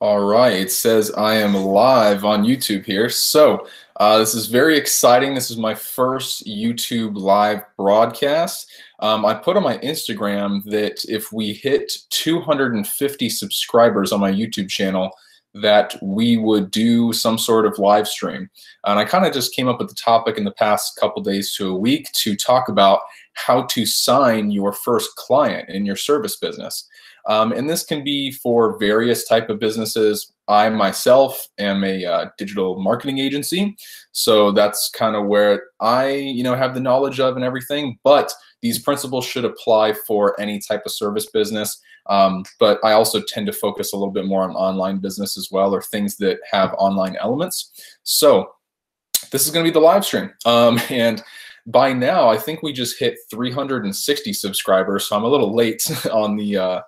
All right, it says I am live on YouTube here. So uh, this is very exciting. This is my first YouTube live broadcast. Um, I put on my Instagram that if we hit 250 subscribers on my YouTube channel, that we would do some sort of live stream. And I kind of just came up with the topic in the past couple days to a week to talk about how to sign your first client in your service business. Um, and this can be for various type of businesses. I myself am a uh, digital marketing agency, so that's kind of where I, you know, have the knowledge of and everything. But these principles should apply for any type of service business. Um, but I also tend to focus a little bit more on online business as well, or things that have online elements. So this is going to be the live stream, um, and by now I think we just hit 360 subscribers, so I'm a little late on the uh,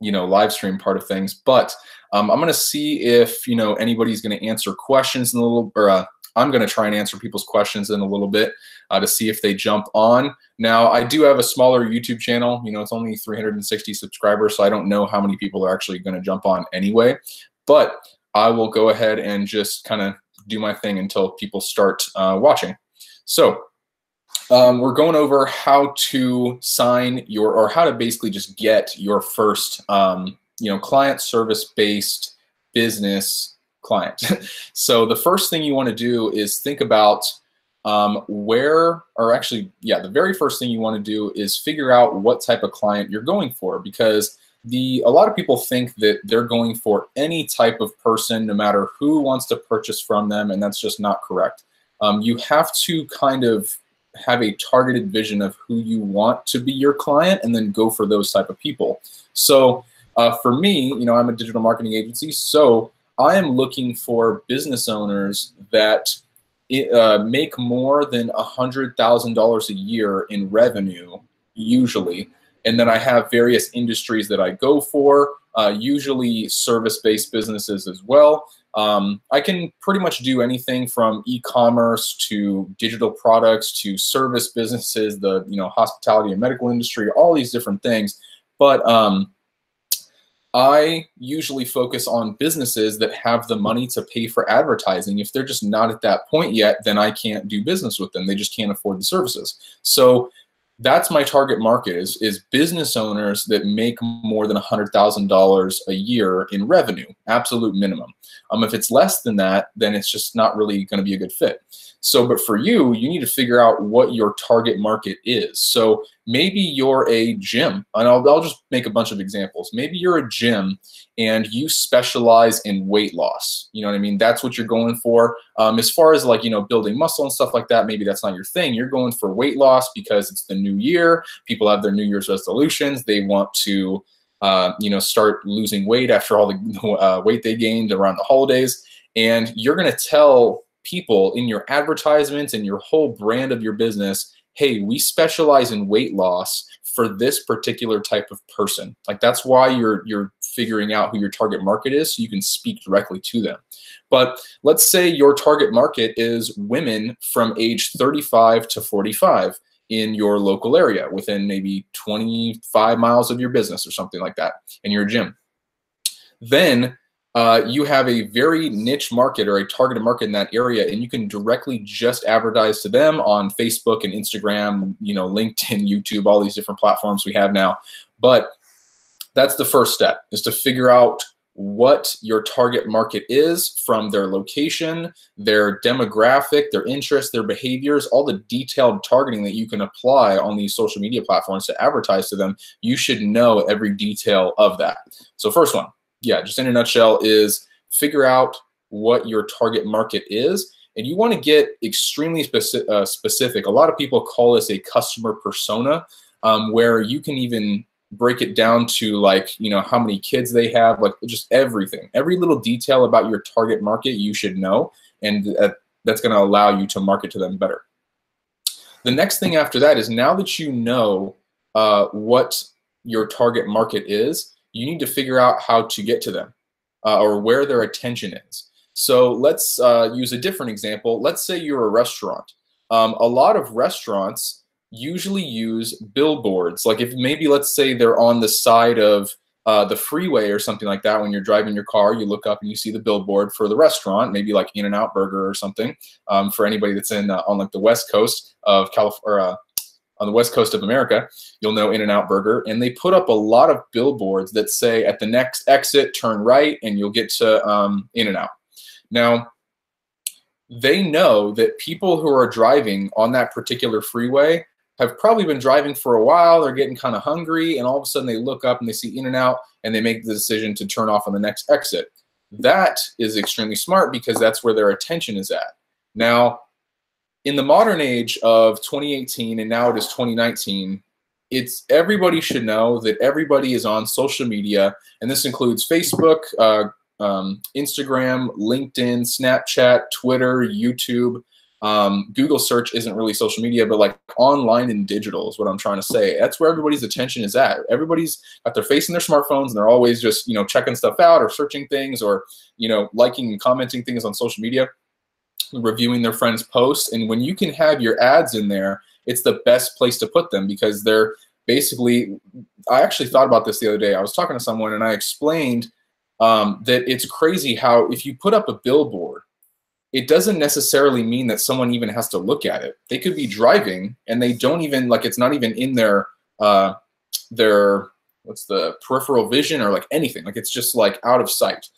you know live stream part of things but um, i'm going to see if you know anybody's going to answer questions in a little or uh, i'm going to try and answer people's questions in a little bit uh, to see if they jump on. Now i do have a smaller youtube channel you know it's only 360 subscribers so i don't know how many people are actually going to jump on anyway but i will go ahead and just kind of do my thing until people start uh, watching. So um, we're going over how to sign your, or how to basically just get your first, um, you know, client service based business client. so the first thing you want to do is think about um, where, or actually, yeah, the very first thing you want to do is figure out what type of client you're going for because the a lot of people think that they're going for any type of person, no matter who wants to purchase from them, and that's just not correct. Um, you have to kind of have a targeted vision of who you want to be your client and then go for those type of people. So uh, for me, you know, I'm a digital marketing agency, so I am looking for business owners that uh, make more than $100,000 a year in revenue, usually. And then I have various industries that I go for, uh, usually service-based businesses as well. Um, I can pretty much do anything from e-commerce to digital products to service businesses, the you know hospitality and medical industry, all these different things. But um, I usually focus on businesses that have the money to pay for advertising. If they're just not at that point yet, then I can't do business with them. They just can't afford the services. So that's my target market is, is business owners that make more than $100,000 a year in revenue, absolute minimum. Um, if it's less than that, then it's just not really going to be a good fit. So, but for you, you need to figure out what your target market is. So maybe you're a gym, and I'll, I'll just make a bunch of examples. Maybe you're a gym and you specialize in weight loss. You know what I mean? That's what you're going for. Um, as far as like, you know, building muscle and stuff like that, maybe that's not your thing. You're going for weight loss because it's the new year. People have their New Year's resolutions. They want to, uh, you know, start losing weight after all the uh, weight they gained around the holidays. And you're going to tell people in your advertisements and your whole brand of your business, hey, we specialize in weight loss for this particular type of person. Like that's why you're you're figuring out who your target market is so you can speak directly to them. But let's say your target market is women from age 35 to 45 in your local area within maybe 25 miles of your business or something like that in your gym. Then uh, you have a very niche market or a targeted market in that area, and you can directly just advertise to them on Facebook and Instagram, you know, LinkedIn, YouTube, all these different platforms we have now. But that's the first step is to figure out what your target market is from their location, their demographic, their interests, their behaviors, all the detailed targeting that you can apply on these social media platforms to advertise to them. You should know every detail of that. So, first one, yeah, just in a nutshell, is figure out what your target market is. And you want to get extremely speci uh, specific. A lot of people call this a customer persona, um, where you can even break it down to like, you know, how many kids they have, like just everything. Every little detail about your target market you should know. And uh, that's going to allow you to market to them better. The next thing after that is now that you know uh, what your target market is, you need to figure out how to get to them uh, or where their attention is. So let's uh, use a different example. Let's say you're a restaurant. Um, a lot of restaurants usually use billboards. Like if maybe let's say they're on the side of uh, the freeway or something like that, when you're driving your car, you look up and you see the billboard for the restaurant, maybe like In and Out Burger or something. Um, for anybody that's in uh, on like the west coast of California, uh, on the west coast of America, you'll know In and Out Burger, and they put up a lot of billboards that say at the next exit, turn right, and you'll get to um, In and Out. Now, they know that people who are driving on that particular freeway have probably been driving for a while. They're getting kind of hungry, and all of a sudden they look up and they see In and Out, and they make the decision to turn off on the next exit. That is extremely smart because that's where their attention is at. Now, in the modern age of 2018 and now it is 2019, it's everybody should know that everybody is on social media, and this includes Facebook, uh, um, Instagram, LinkedIn, Snapchat, Twitter, YouTube. Um, Google search isn't really social media, but like online and digital is what I'm trying to say. That's where everybody's attention is at. Everybody's got their face in their smartphones and they're always just, you know, checking stuff out or searching things or, you know, liking and commenting things on social media, reviewing their friends' posts. And when you can have your ads in there, it's the best place to put them because they're basically, I actually thought about this the other day. I was talking to someone and I explained um, that it's crazy how if you put up a billboard it doesn't necessarily mean that someone even has to look at it. They could be driving and they don't even like it's not even in their uh, their what's the peripheral vision or like anything. Like it's just like out of sight.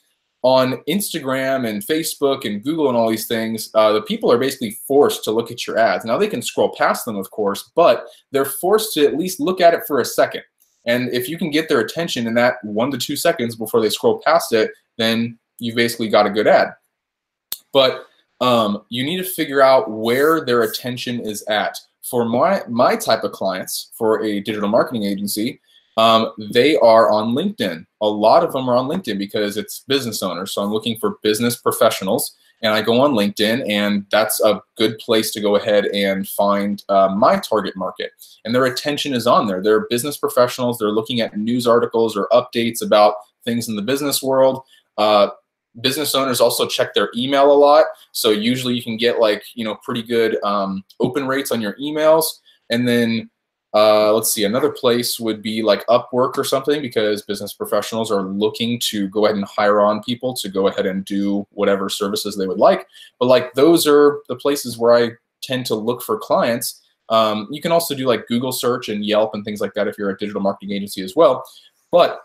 On Instagram and Facebook and Google and all these things, uh, the people are basically forced to look at your ads. Now they can scroll past them, of course, but they're forced to at least look at it for a second. And if you can get their attention in that one to two seconds before they scroll past it, then you've basically got a good ad. But um, you need to figure out where their attention is at. For my, my type of clients, for a digital marketing agency, um, they are on LinkedIn. A lot of them are on LinkedIn because it's business owners. So I'm looking for business professionals and I go on LinkedIn, and that's a good place to go ahead and find uh, my target market. And their attention is on there. They're business professionals. They're looking at news articles or updates about things in the business world. Uh, business owners also check their email a lot. So usually you can get like, you know, pretty good um, open rates on your emails. And then uh, let's see, another place would be like Upwork or something because business professionals are looking to go ahead and hire on people to go ahead and do whatever services they would like. But like those are the places where I tend to look for clients. Um, you can also do like Google search and Yelp and things like that if you're a digital marketing agency as well. But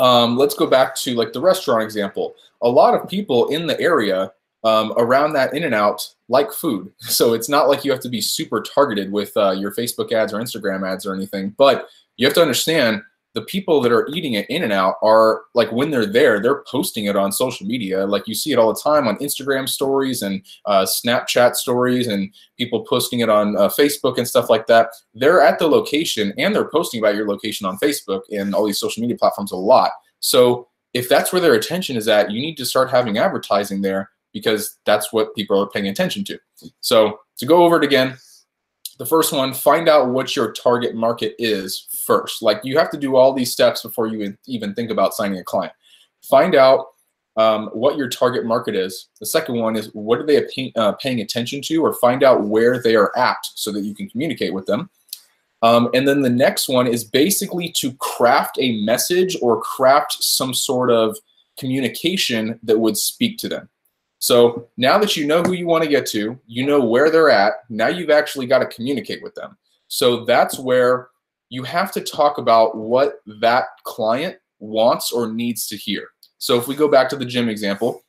um, let's go back to like the restaurant example. A lot of people in the area um, around that in and out like food. So it's not like you have to be super targeted with uh, your Facebook ads or Instagram ads or anything, but you have to understand the people that are eating it in and out are like when they're there, they're posting it on social media. Like you see it all the time on Instagram stories and uh, Snapchat stories and people posting it on uh, Facebook and stuff like that. They're at the location and they're posting about your location on Facebook and all these social media platforms a lot. So if that's where their attention is at, you need to start having advertising there because that's what people are paying attention to. So to go over it again, the first one, find out what your target market is first. Like you have to do all these steps before you even think about signing a client. Find out um, what your target market is. The second one is what are they uh, paying attention to or find out where they are at so that you can communicate with them. Um, and then the next one is basically to craft a message or craft some sort of communication that would speak to them. So now that you know who you want to get to, you know where they're at, now you've actually got to communicate with them. So that's where you have to talk about what that client wants or needs to hear. So if we go back to the gym example,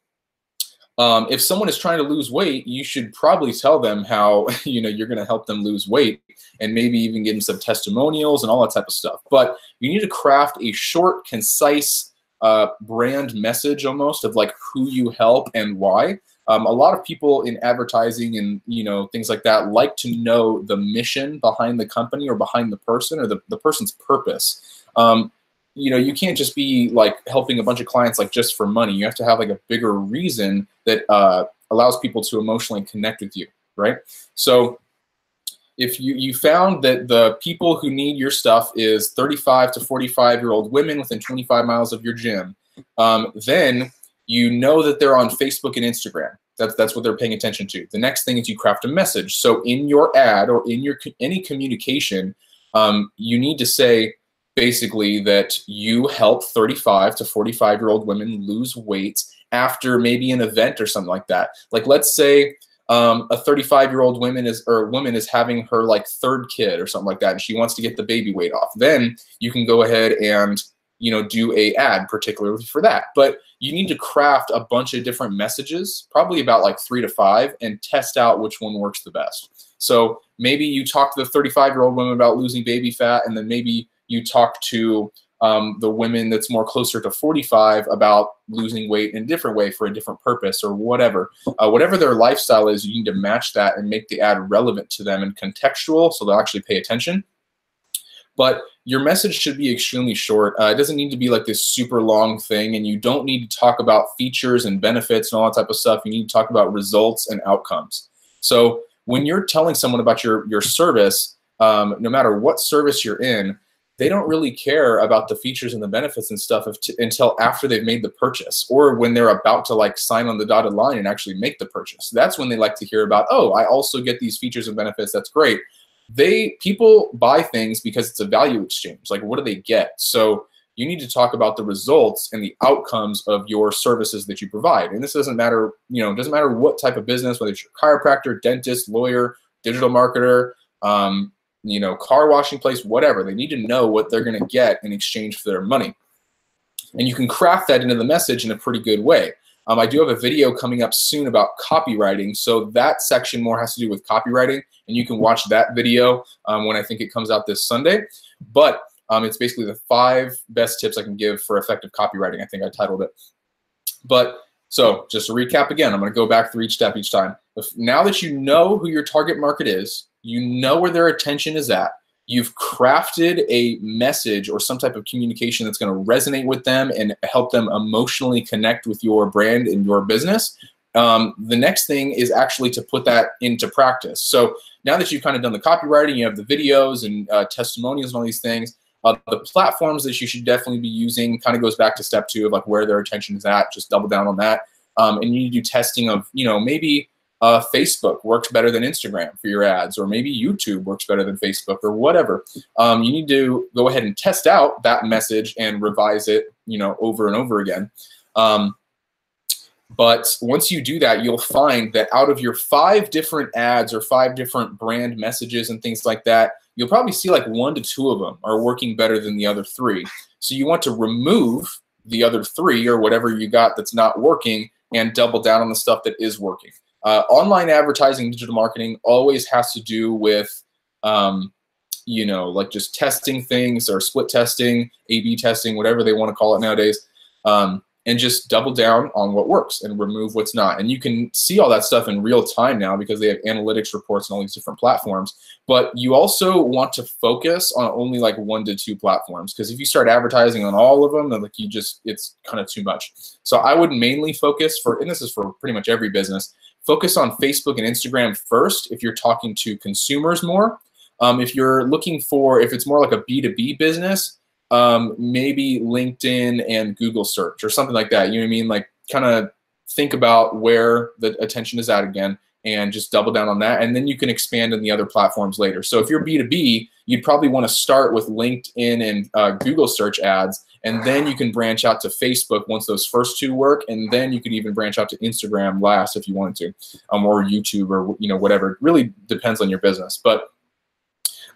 um, if someone is trying to lose weight, you should probably tell them how you know you're going to help them lose weight, and maybe even give them some testimonials and all that type of stuff. But you need to craft a short, concise uh, brand message almost of like who you help and why. Um, a lot of people in advertising and you know things like that like to know the mission behind the company or behind the person or the, the person's purpose. Um, you know, you can't just be like helping a bunch of clients like just for money. You have to have like a bigger reason that uh, allows people to emotionally connect with you, right? So if you, you found that the people who need your stuff is 35 to 45 year old women within 25 miles of your gym, um, then you know that they're on Facebook and Instagram. That's, that's what they're paying attention to. The next thing is you craft a message. So in your ad or in your any communication, um, you need to say, basically that you help 35 to 45 year old women lose weight after maybe an event or something like that. Like let's say um, a 35 year old woman is or woman is having her like third kid or something like that, and she wants to get the baby weight off. Then you can go ahead and you know do a ad particularly for that. But you need to craft a bunch of different messages, probably about like three to five, and test out which one works the best. So maybe you talk to the 35 year old woman about losing baby fat, and then maybe you talk to um, the women that's more closer to 45 about losing weight in a different way for a different purpose or whatever. Uh, whatever their lifestyle is, you need to match that and make the ad relevant to them and contextual so they'll actually pay attention. But your message should be extremely short. Uh, it doesn't need to be like this super long thing, and you don't need to talk about features and benefits and all that type of stuff. You need to talk about results and outcomes. So when you're telling someone about your your service, um, no matter what service you're in, they don't really care about the features and the benefits and stuff until after they've made the purchase or when they're about to like sign on the dotted line and actually make the purchase. That's when they like to hear about, oh, I also get these features and benefits. That's great. They people buy things because it's a value exchange. Like what do they get? So you need to talk about the results and the outcomes of your services that you provide. And this doesn't matter, you know, it doesn't matter what type of business, whether it's your chiropractor, dentist, lawyer, digital marketer, um, you know, car washing place, whatever. They need to know what they're going to get in exchange for their money. And you can craft that into the message in a pretty good way. Um, I do have a video coming up soon about copywriting. So that section more has to do with copywriting. And you can watch that video um, when I think it comes out this Sunday. But um, it's basically the five best tips I can give for effective copywriting. I think I titled it. But so just to recap again, I'm going to go back through each step each time. If, now that you know who your target market is, you know where their attention is at. You've crafted a message or some type of communication that's going to resonate with them and help them emotionally connect with your brand and your business. Um, the next thing is actually to put that into practice. So now that you've kind of done the copywriting, you have the videos and uh, testimonials and all these things. Uh, the platforms that you should definitely be using kind of goes back to step two of like where their attention is at. Just double down on that. Um, and you need to do testing of, you know, maybe uh, Facebook works better than Instagram for your ads, or maybe YouTube works better than Facebook, or whatever. Um, you need to go ahead and test out that message and revise it, you know, over and over again. Um, but once you do that, you'll find that out of your five different ads or five different brand messages and things like that, you'll probably see like one to two of them are working better than the other three. So you want to remove the other three or whatever you got that's not working and double down on the stuff that is working. Uh, online advertising, digital marketing always has to do with, um, you know, like just testing things or split testing, A/B testing, whatever they want to call it nowadays, um, and just double down on what works and remove what's not. And you can see all that stuff in real time now because they have analytics reports and all these different platforms. But you also want to focus on only like one to two platforms because if you start advertising on all of them, then like you just it's kind of too much. So I would mainly focus for, and this is for pretty much every business focus on Facebook and Instagram first if you're talking to consumers more. Um, if you're looking for, if it's more like a B2B business, um, maybe LinkedIn and Google search or something like that. You know what I mean? Like kind of think about where the attention is at again and just double down on that. And then you can expand in the other platforms later. So if you're B2B, you'd probably want to start with LinkedIn and uh, Google search ads and then you can branch out to Facebook once those first two work, and then you can even branch out to Instagram last if you wanted to, um, or YouTube or you know whatever. It really depends on your business, but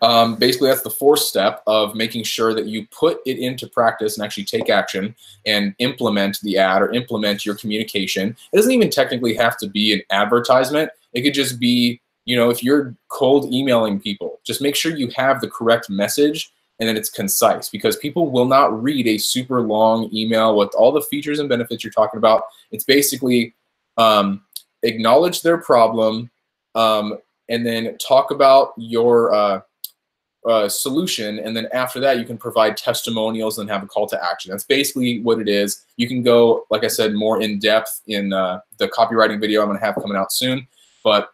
um, basically that's the fourth step of making sure that you put it into practice and actually take action and implement the ad or implement your communication. It doesn't even technically have to be an advertisement. It could just be, you know, if you're cold emailing people, just make sure you have the correct message and then it's concise because people will not read a super long email with all the features and benefits you're talking about. It's basically um, acknowledge their problem um, and then talk about your uh, uh, solution. And then after that, you can provide testimonials and have a call to action. That's basically what it is. You can go, like I said, more in depth in uh, the copywriting video I'm going to have coming out soon. But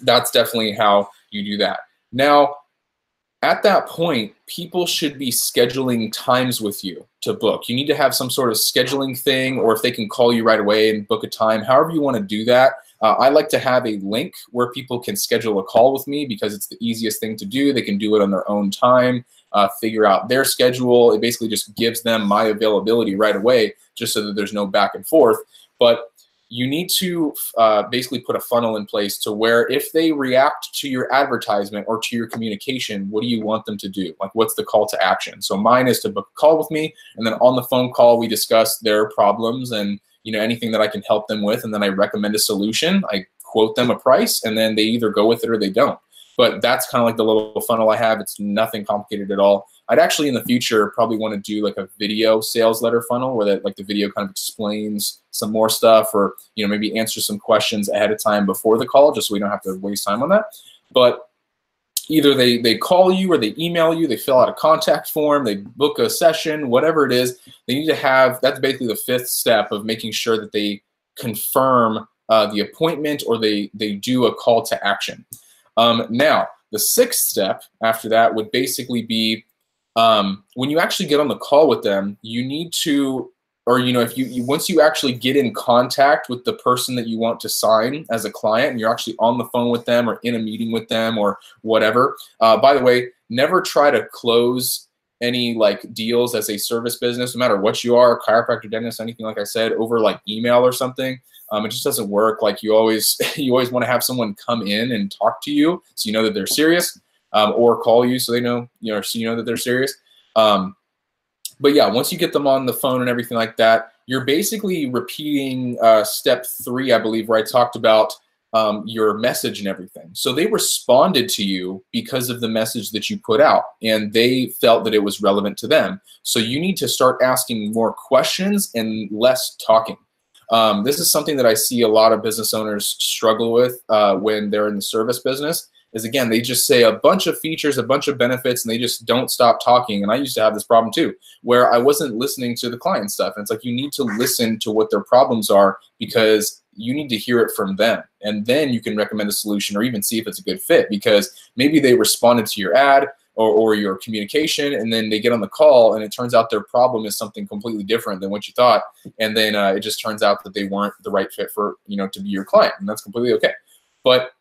that's definitely how you do that. Now, at that point, people should be scheduling times with you to book. You need to have some sort of scheduling thing, or if they can call you right away and book a time, however you want to do that. Uh, I like to have a link where people can schedule a call with me because it's the easiest thing to do. They can do it on their own time. uh, figure out their schedule. It basically just gives them my availability right away, just so that there's no back and forth. But you need to uh, basically put a funnel in place to where if they react to your advertisement or to your communication, what do you want them to do? Like, what's the call to action? So mine is to book a call with me, and then on the phone call, we discuss their problems and you know anything that I can help them with, and then I recommend a solution. I quote them a price, and then they either go with it or they don't. But that's kind of like the little funnel I have. It's nothing complicated at all. I'd actually in the future probably want to do like a video sales letter funnel where that like the video kind of explains some more stuff or you know maybe answer some questions ahead of time before the call just so we don't have to waste time on that. But either they they call you or they email you, they fill out a contact form, they book a session, whatever it is, they need to have that's basically the fifth step of making sure that they confirm uh, the appointment or they they do a call to action. Um, now, the sixth step after that would basically be um, when you actually get on the call with them, you need to, or you know, if you, you, once you actually get in contact with the person that you want to sign as a client, and you're actually on the phone with them or in a meeting with them or whatever. Uh, by the way, never try to close any like deals as a service business, no matter what you are, chiropractor, dentist, anything like I said, over like email or something. Um, it just doesn't work. Like you always, you always want to have someone come in and talk to you, so you know that they're serious um, or call you so they know you know so you know that they're serious. Um, but yeah, once you get them on the phone and everything like that, you're basically repeating uh, step three, I believe, where I talked about um, your message and everything. So they responded to you because of the message that you put out, and they felt that it was relevant to them. So you need to start asking more questions and less talking. Um, this is something that I see a lot of business owners struggle with uh, when they're in the service business is again they just say a bunch of features a bunch of benefits and they just don't stop talking. And i used to have this problem too where i wasn't listening to the client stuff. And it's like you need to listen to what their problems are because you need to hear it from them. And then you can recommend a solution or even see if it's a good fit because maybe they responded to your ad or, or your communication and then they get on the call and it turns out their problem is something completely different than what you thought. And then uh, it just turns out that they weren't the right fit for you know to be your client and that's completely okay. But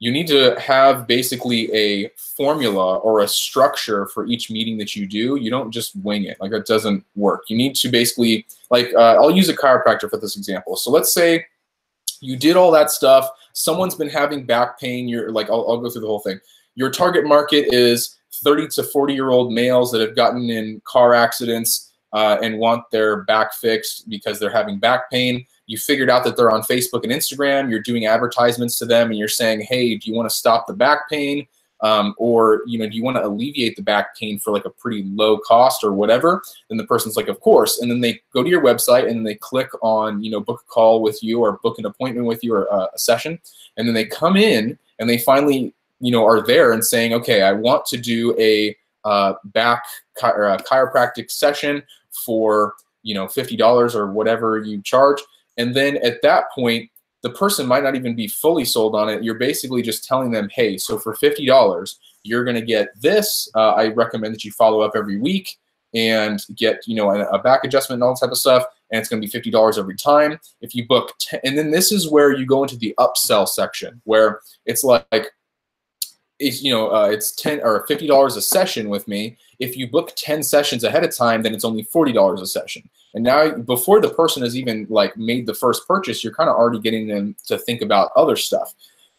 you need to have basically a formula or a structure for each meeting that you do. You don't just wing it. Like that doesn't work. You need to basically, like, uh, I'll use a chiropractor for this example. So let's say you did all that stuff. Someone's been having back pain. You're like, I'll, I'll go through the whole thing. Your target market is 30 to 40 year old males that have gotten in car accidents uh, and want their back fixed because they're having back pain you figured out that they're on Facebook and Instagram, you're doing advertisements to them and you're saying, hey, do you want to stop the back pain? Um, or you know, do you want to alleviate the back pain for like a pretty low cost or whatever? Then the person's like, of course. And then they go to your website and they click on, you know, book a call with you or book an appointment with you or uh, a session. And then they come in and they finally, you know, are there and saying, okay, I want to do a uh, back a chiropractic session for you know $50 or whatever you charge and then at that point, the person might not even be fully sold on it. You're basically just telling them, hey, so for $50, you're going to get this. Uh, I recommend that you follow up every week and get, you know, a, back adjustment and all that type of stuff. And it's going to be $50 every time. If you book, and then this is where you go into the upsell section where it's like, it's, you know, uh, it's 10 or $50 a session with me. If you book 10 sessions ahead of time, then it's only $40 a session. And now before the person has even like made the first purchase, you're kind of already getting them to think about other stuff.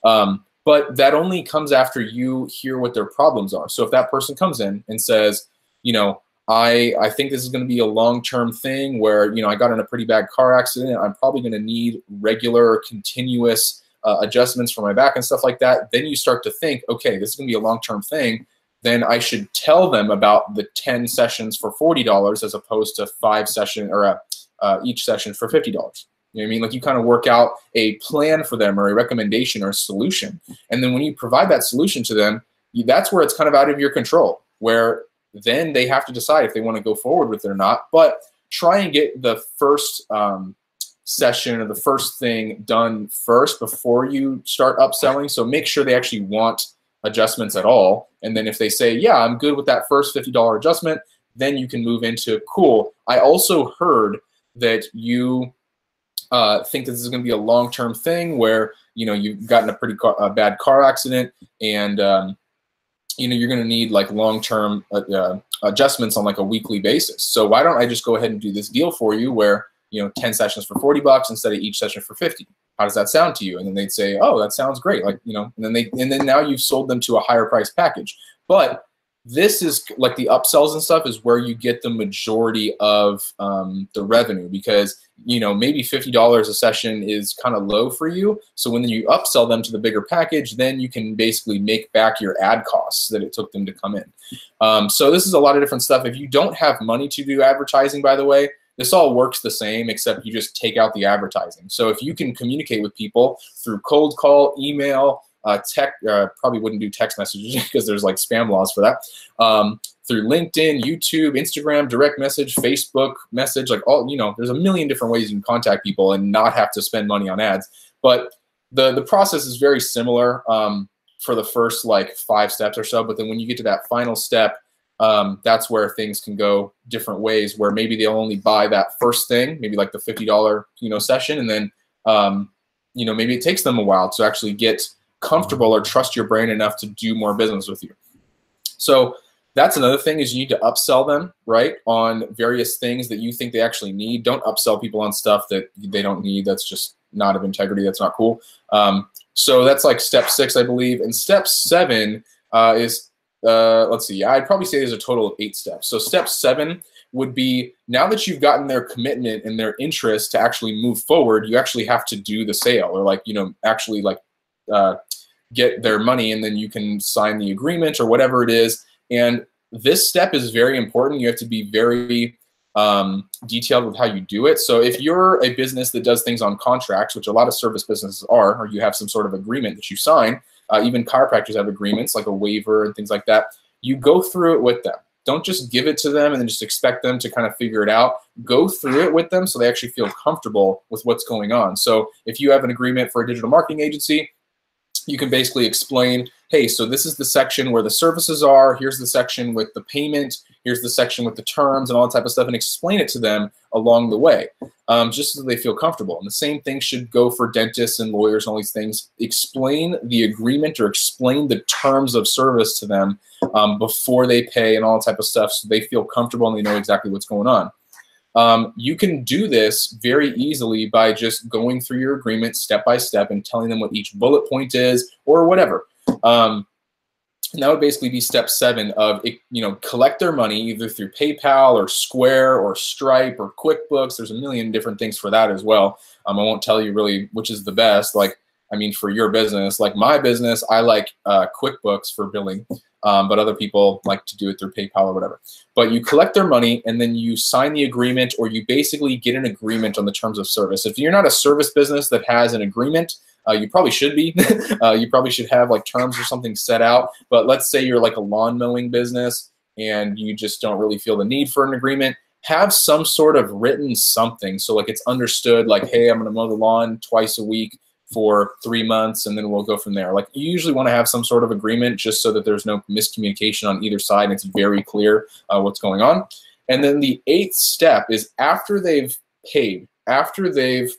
Um, but that only comes after you hear what their problems are. So if that person comes in and says, you know, I, I think this is going to be a long-term thing where, you know, I got in a pretty bad car accident. I'm probably going to need regular, continuous uh, adjustments for my back and stuff like that. Then you start to think, okay, this is going to be a long-term thing then I should tell them about the 10 sessions for $40 as opposed to five session or uh, uh, each session for $50. You know what I mean? Like you kind of work out a plan for them or a recommendation or a solution. And then when you provide that solution to them, you, that's where it's kind of out of your control, where then they have to decide if they want to go forward with it or not. But try and get the first um, session or the first thing done first before you start upselling. So make sure they actually want adjustments at all. And then if they say, yeah, I'm good with that first $50 adjustment, then you can move into cool. I also heard that you uh, think this is going to be a long-term thing where you know you've gotten a pretty car, a bad car accident and um, you know, you're going to need like long-term uh, uh, adjustments on like a weekly basis. So why don't I just go ahead and do this deal for you where, you know, 10 sessions for 40 bucks instead of each session for 50. How does that sound to you? And then they'd say, oh, that sounds great. Like, you know, and then they, and then now you've sold them to a higher price package. But this is like the upsells and stuff is where you get the majority of um, the revenue because you know maybe $50 a session is kind of low for you so when you upsell them to the bigger package then you can basically make back your ad costs that it took them to come in um, so this is a lot of different stuff if you don't have money to do advertising by the way this all works the same except you just take out the advertising so if you can communicate with people through cold call email uh, tech uh, probably wouldn't do text messages because there's like spam laws for that. Um, through LinkedIn, YouTube, Instagram, direct message, Facebook message, like all you know, there's a million different ways you can contact people and not have to spend money on ads. But the the process is very similar um, for the first like five steps or so. But then when you get to that final step, um, that's where things can go different ways. Where maybe they'll only buy that first thing, maybe like the fifty dollar you know session, and then um, you know maybe it takes them a while to actually get comfortable or trust your brain enough to do more business with you. So that's another thing is you need to upsell them, right, on various things that you think they actually need. Don't upsell people on stuff that they don't need. That's just not of integrity. That's not cool. Um, so that's like step six, I believe. And step seven uh, is, uh, let's see, I'd probably say there's a total of eight steps. So step seven would be now that you've gotten their commitment and their interest to actually move forward, you actually have to do the sale or like, you know, actually like uh, get their money and then you can sign the agreement or whatever it is. And this step is very important. You have to be very um, detailed with how you do it. So if you're a business that does things on contracts, which a lot of service businesses are, or you have some sort of agreement that you sign, uh, even chiropractors have agreements like a waiver and things like that. You go through it with them. Don't just give it to them and then just expect them to kind of figure it out. Go through it with them so they actually feel comfortable with what's going on. So if you have an agreement for a digital marketing agency, you can basically explain, hey, so this is the section where the services are, here's the section with the payment, here's the section with the terms and all that type of stuff, and explain it to them along the way, um, just so they feel comfortable. And the same thing should go for dentists and lawyers and all these things. Explain the agreement or explain the terms of service to them um, before they pay and all that type of stuff so they feel comfortable and they know exactly what's going on. Um, you can do this very easily by just going through your agreement step by step and telling them what each bullet point is or whatever. Um, and that would basically be step seven of you know collect their money either through PayPal or Square or Stripe or QuickBooks. There's a million different things for that as well. Um, I won't tell you really which is the best. Like I mean, for your business, like my business, I like uh, QuickBooks for billing um, but other people like to do it through PayPal or whatever. But you collect their money and then you sign the agreement or you basically get an agreement on the terms of service. If you're not a service business that has an agreement, uh, you probably should be. uh, you probably should have like terms or something set out. But let's say you're like a lawn mowing business and you just don't really feel the need for an agreement. Have some sort of written something so like it's understood like, hey, I'm going to mow the lawn twice a week for three months and then we'll go from there. Like you usually want to have some sort of agreement just so that there's no miscommunication on either side and it's very clear uh, what's going on. And then the eighth step is after they've paid, after they've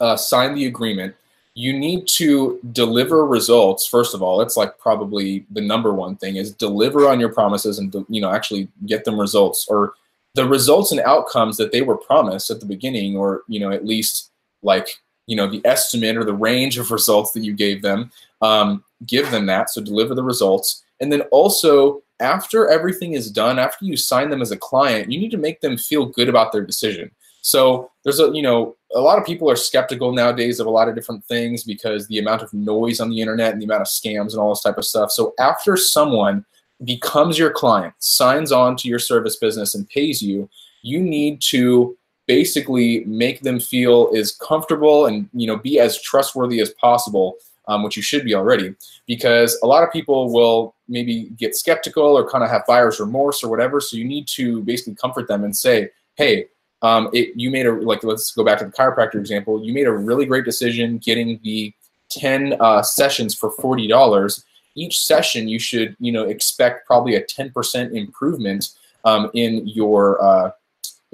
uh, signed the agreement, you need to deliver results. First of all, it's like probably the number one thing is deliver on your promises and you know actually get them results or the results and outcomes that they were promised at the beginning, or you know at least like you know the estimate or the range of results that you gave them um, give them that so deliver the results. And then also after everything is done after you sign them as a client you need to make them feel good about their decision. So there's a you know a lot of people are skeptical nowadays of a lot of different things because the amount of noise on the internet and the amount of scams and all this type of stuff. So after someone becomes your client signs on to your service business and pays you you need to basically make them feel as comfortable and you know be as trustworthy as possible um, which you should be already. Because a lot of people will maybe get skeptical or kind of have buyer's remorse or whatever so you need to basically comfort them and say hey um, it, you made a like let's go back to the chiropractor example. You made a really great decision getting the 10 uh, sessions for $40 each session you should you know expect probably a 10% improvement um, in your uh,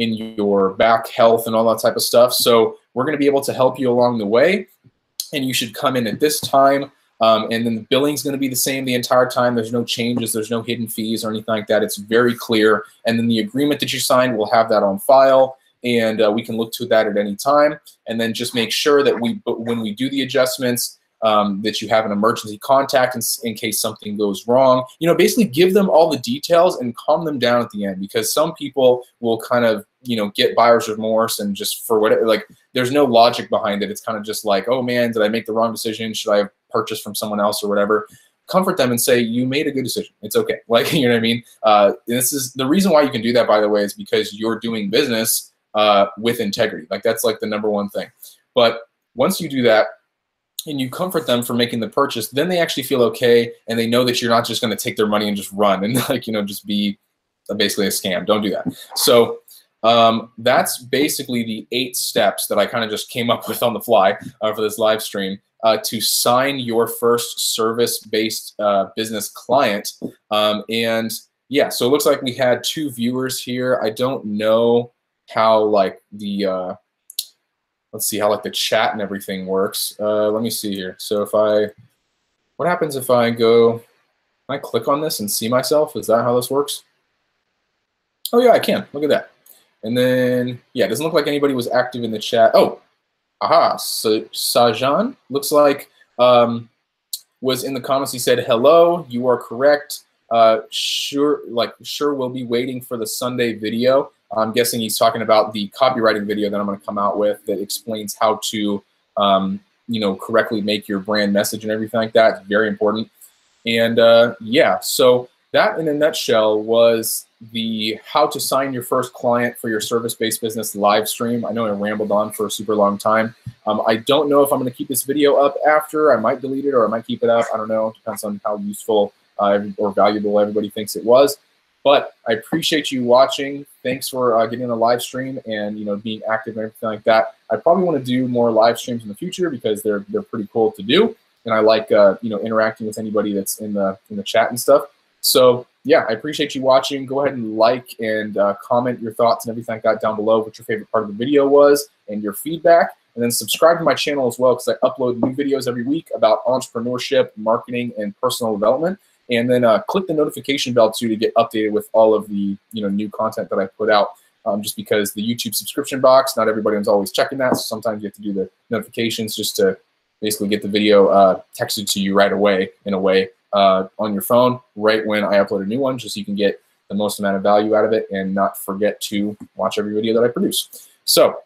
in your back health and all that type of stuff. So we're going to be able to help you along the way. And you should come in at this time. Um, and then the billing is going to be the same the entire time. There's no changes. There's no hidden fees or anything like that. It's very clear. And then the agreement that you signed, we'll have that on file and uh, we can look to that at any time. And then just make sure that we, when we do the adjustments, um, that you have an emergency contact in, in, case something goes wrong. You know, basically give them all the details and calm them down at the end because some people will kind of, you know, get buyer's remorse and just for whatever, like there's no logic behind it. It's kind of just like, oh man, did I make the wrong decision? Should I have purchased from someone else or whatever? Comfort them and say, you made a good decision. It's okay. Like, you know what I mean? Uh, this is the reason why you can do that, by the way, is because you're doing business uh, with integrity. Like that's like the number one thing. But once you do that and you comfort them for making the purchase, then they actually feel okay and they know that you're not just going to take their money and just run and like, you know, just be basically a scam. Don't do that. So um, that's basically the eight steps that I kind of just came up with on the fly uh, for this live stream uh, to sign your first service-based uh, business client. Um, and yeah, so it looks like we had two viewers here. I don't know how like the uh, let's see how like the chat and everything works. Uh, let me see here. So if I, what happens if I go, can I click on this and see myself? Is that how this works? Oh yeah, I can. Look at that. And then, yeah, doesn't look like anybody was active in the chat. Oh, aha, so Sajan looks like um, was in the comments. He said, hello, you are correct. Uh, sure, like sure, we'll be waiting for the Sunday video. I'm guessing he's talking about the copywriting video that I'm going to come out with that explains how to, um, you know, correctly make your brand message and everything like that. It's very important. And uh, yeah, so that in a nutshell was the how to sign your first client for your service-based business live stream. I know I rambled on for a super long time. Um, I don't know if I'm going to keep this video up after. I might delete it or I might keep it up. I don't know. Depends on how useful uh, or valuable everybody thinks it was. But I appreciate you watching. Thanks for uh, getting the live stream and you know being active and everything like that. I probably want to do more live streams in the future because they're they're pretty cool to do, and I like uh, you know interacting with anybody that's in the in the chat and stuff. So yeah, I appreciate you watching. Go ahead and like and uh, comment your thoughts and everything like that down below. What your favorite part of the video was and your feedback. And then subscribe to my channel as well because I upload new videos every week about entrepreneurship, marketing, and personal development and then uh, click the notification bell too to get updated with all of the you know new content that I put out. Um, just because the YouTube subscription box, not everybody is always checking that, so sometimes you have to do the notifications just to basically get the video uh, texted to you right away in a way uh, on your phone right when I upload a new one, just so you can get the most amount of value out of it and not forget to watch every video that I produce. So,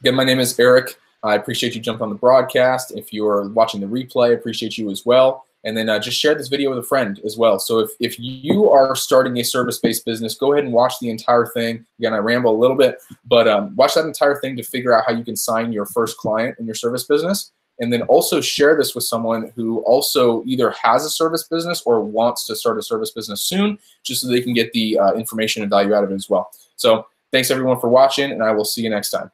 again, my name is Eric. I appreciate you jumping on the broadcast. If you're watching the replay, I appreciate you as well. And then uh, just share this video with a friend as well. So if, if you are starting a service-based business, go ahead and watch the entire thing. Again, I ramble a little bit, but um, watch that entire thing to figure out how you can sign your first client in your service business. And then also share this with someone who also either has a service business or wants to start a service business soon, just so they can get the uh, information and value out of it as well. So thanks everyone for watching, and I will see you next time.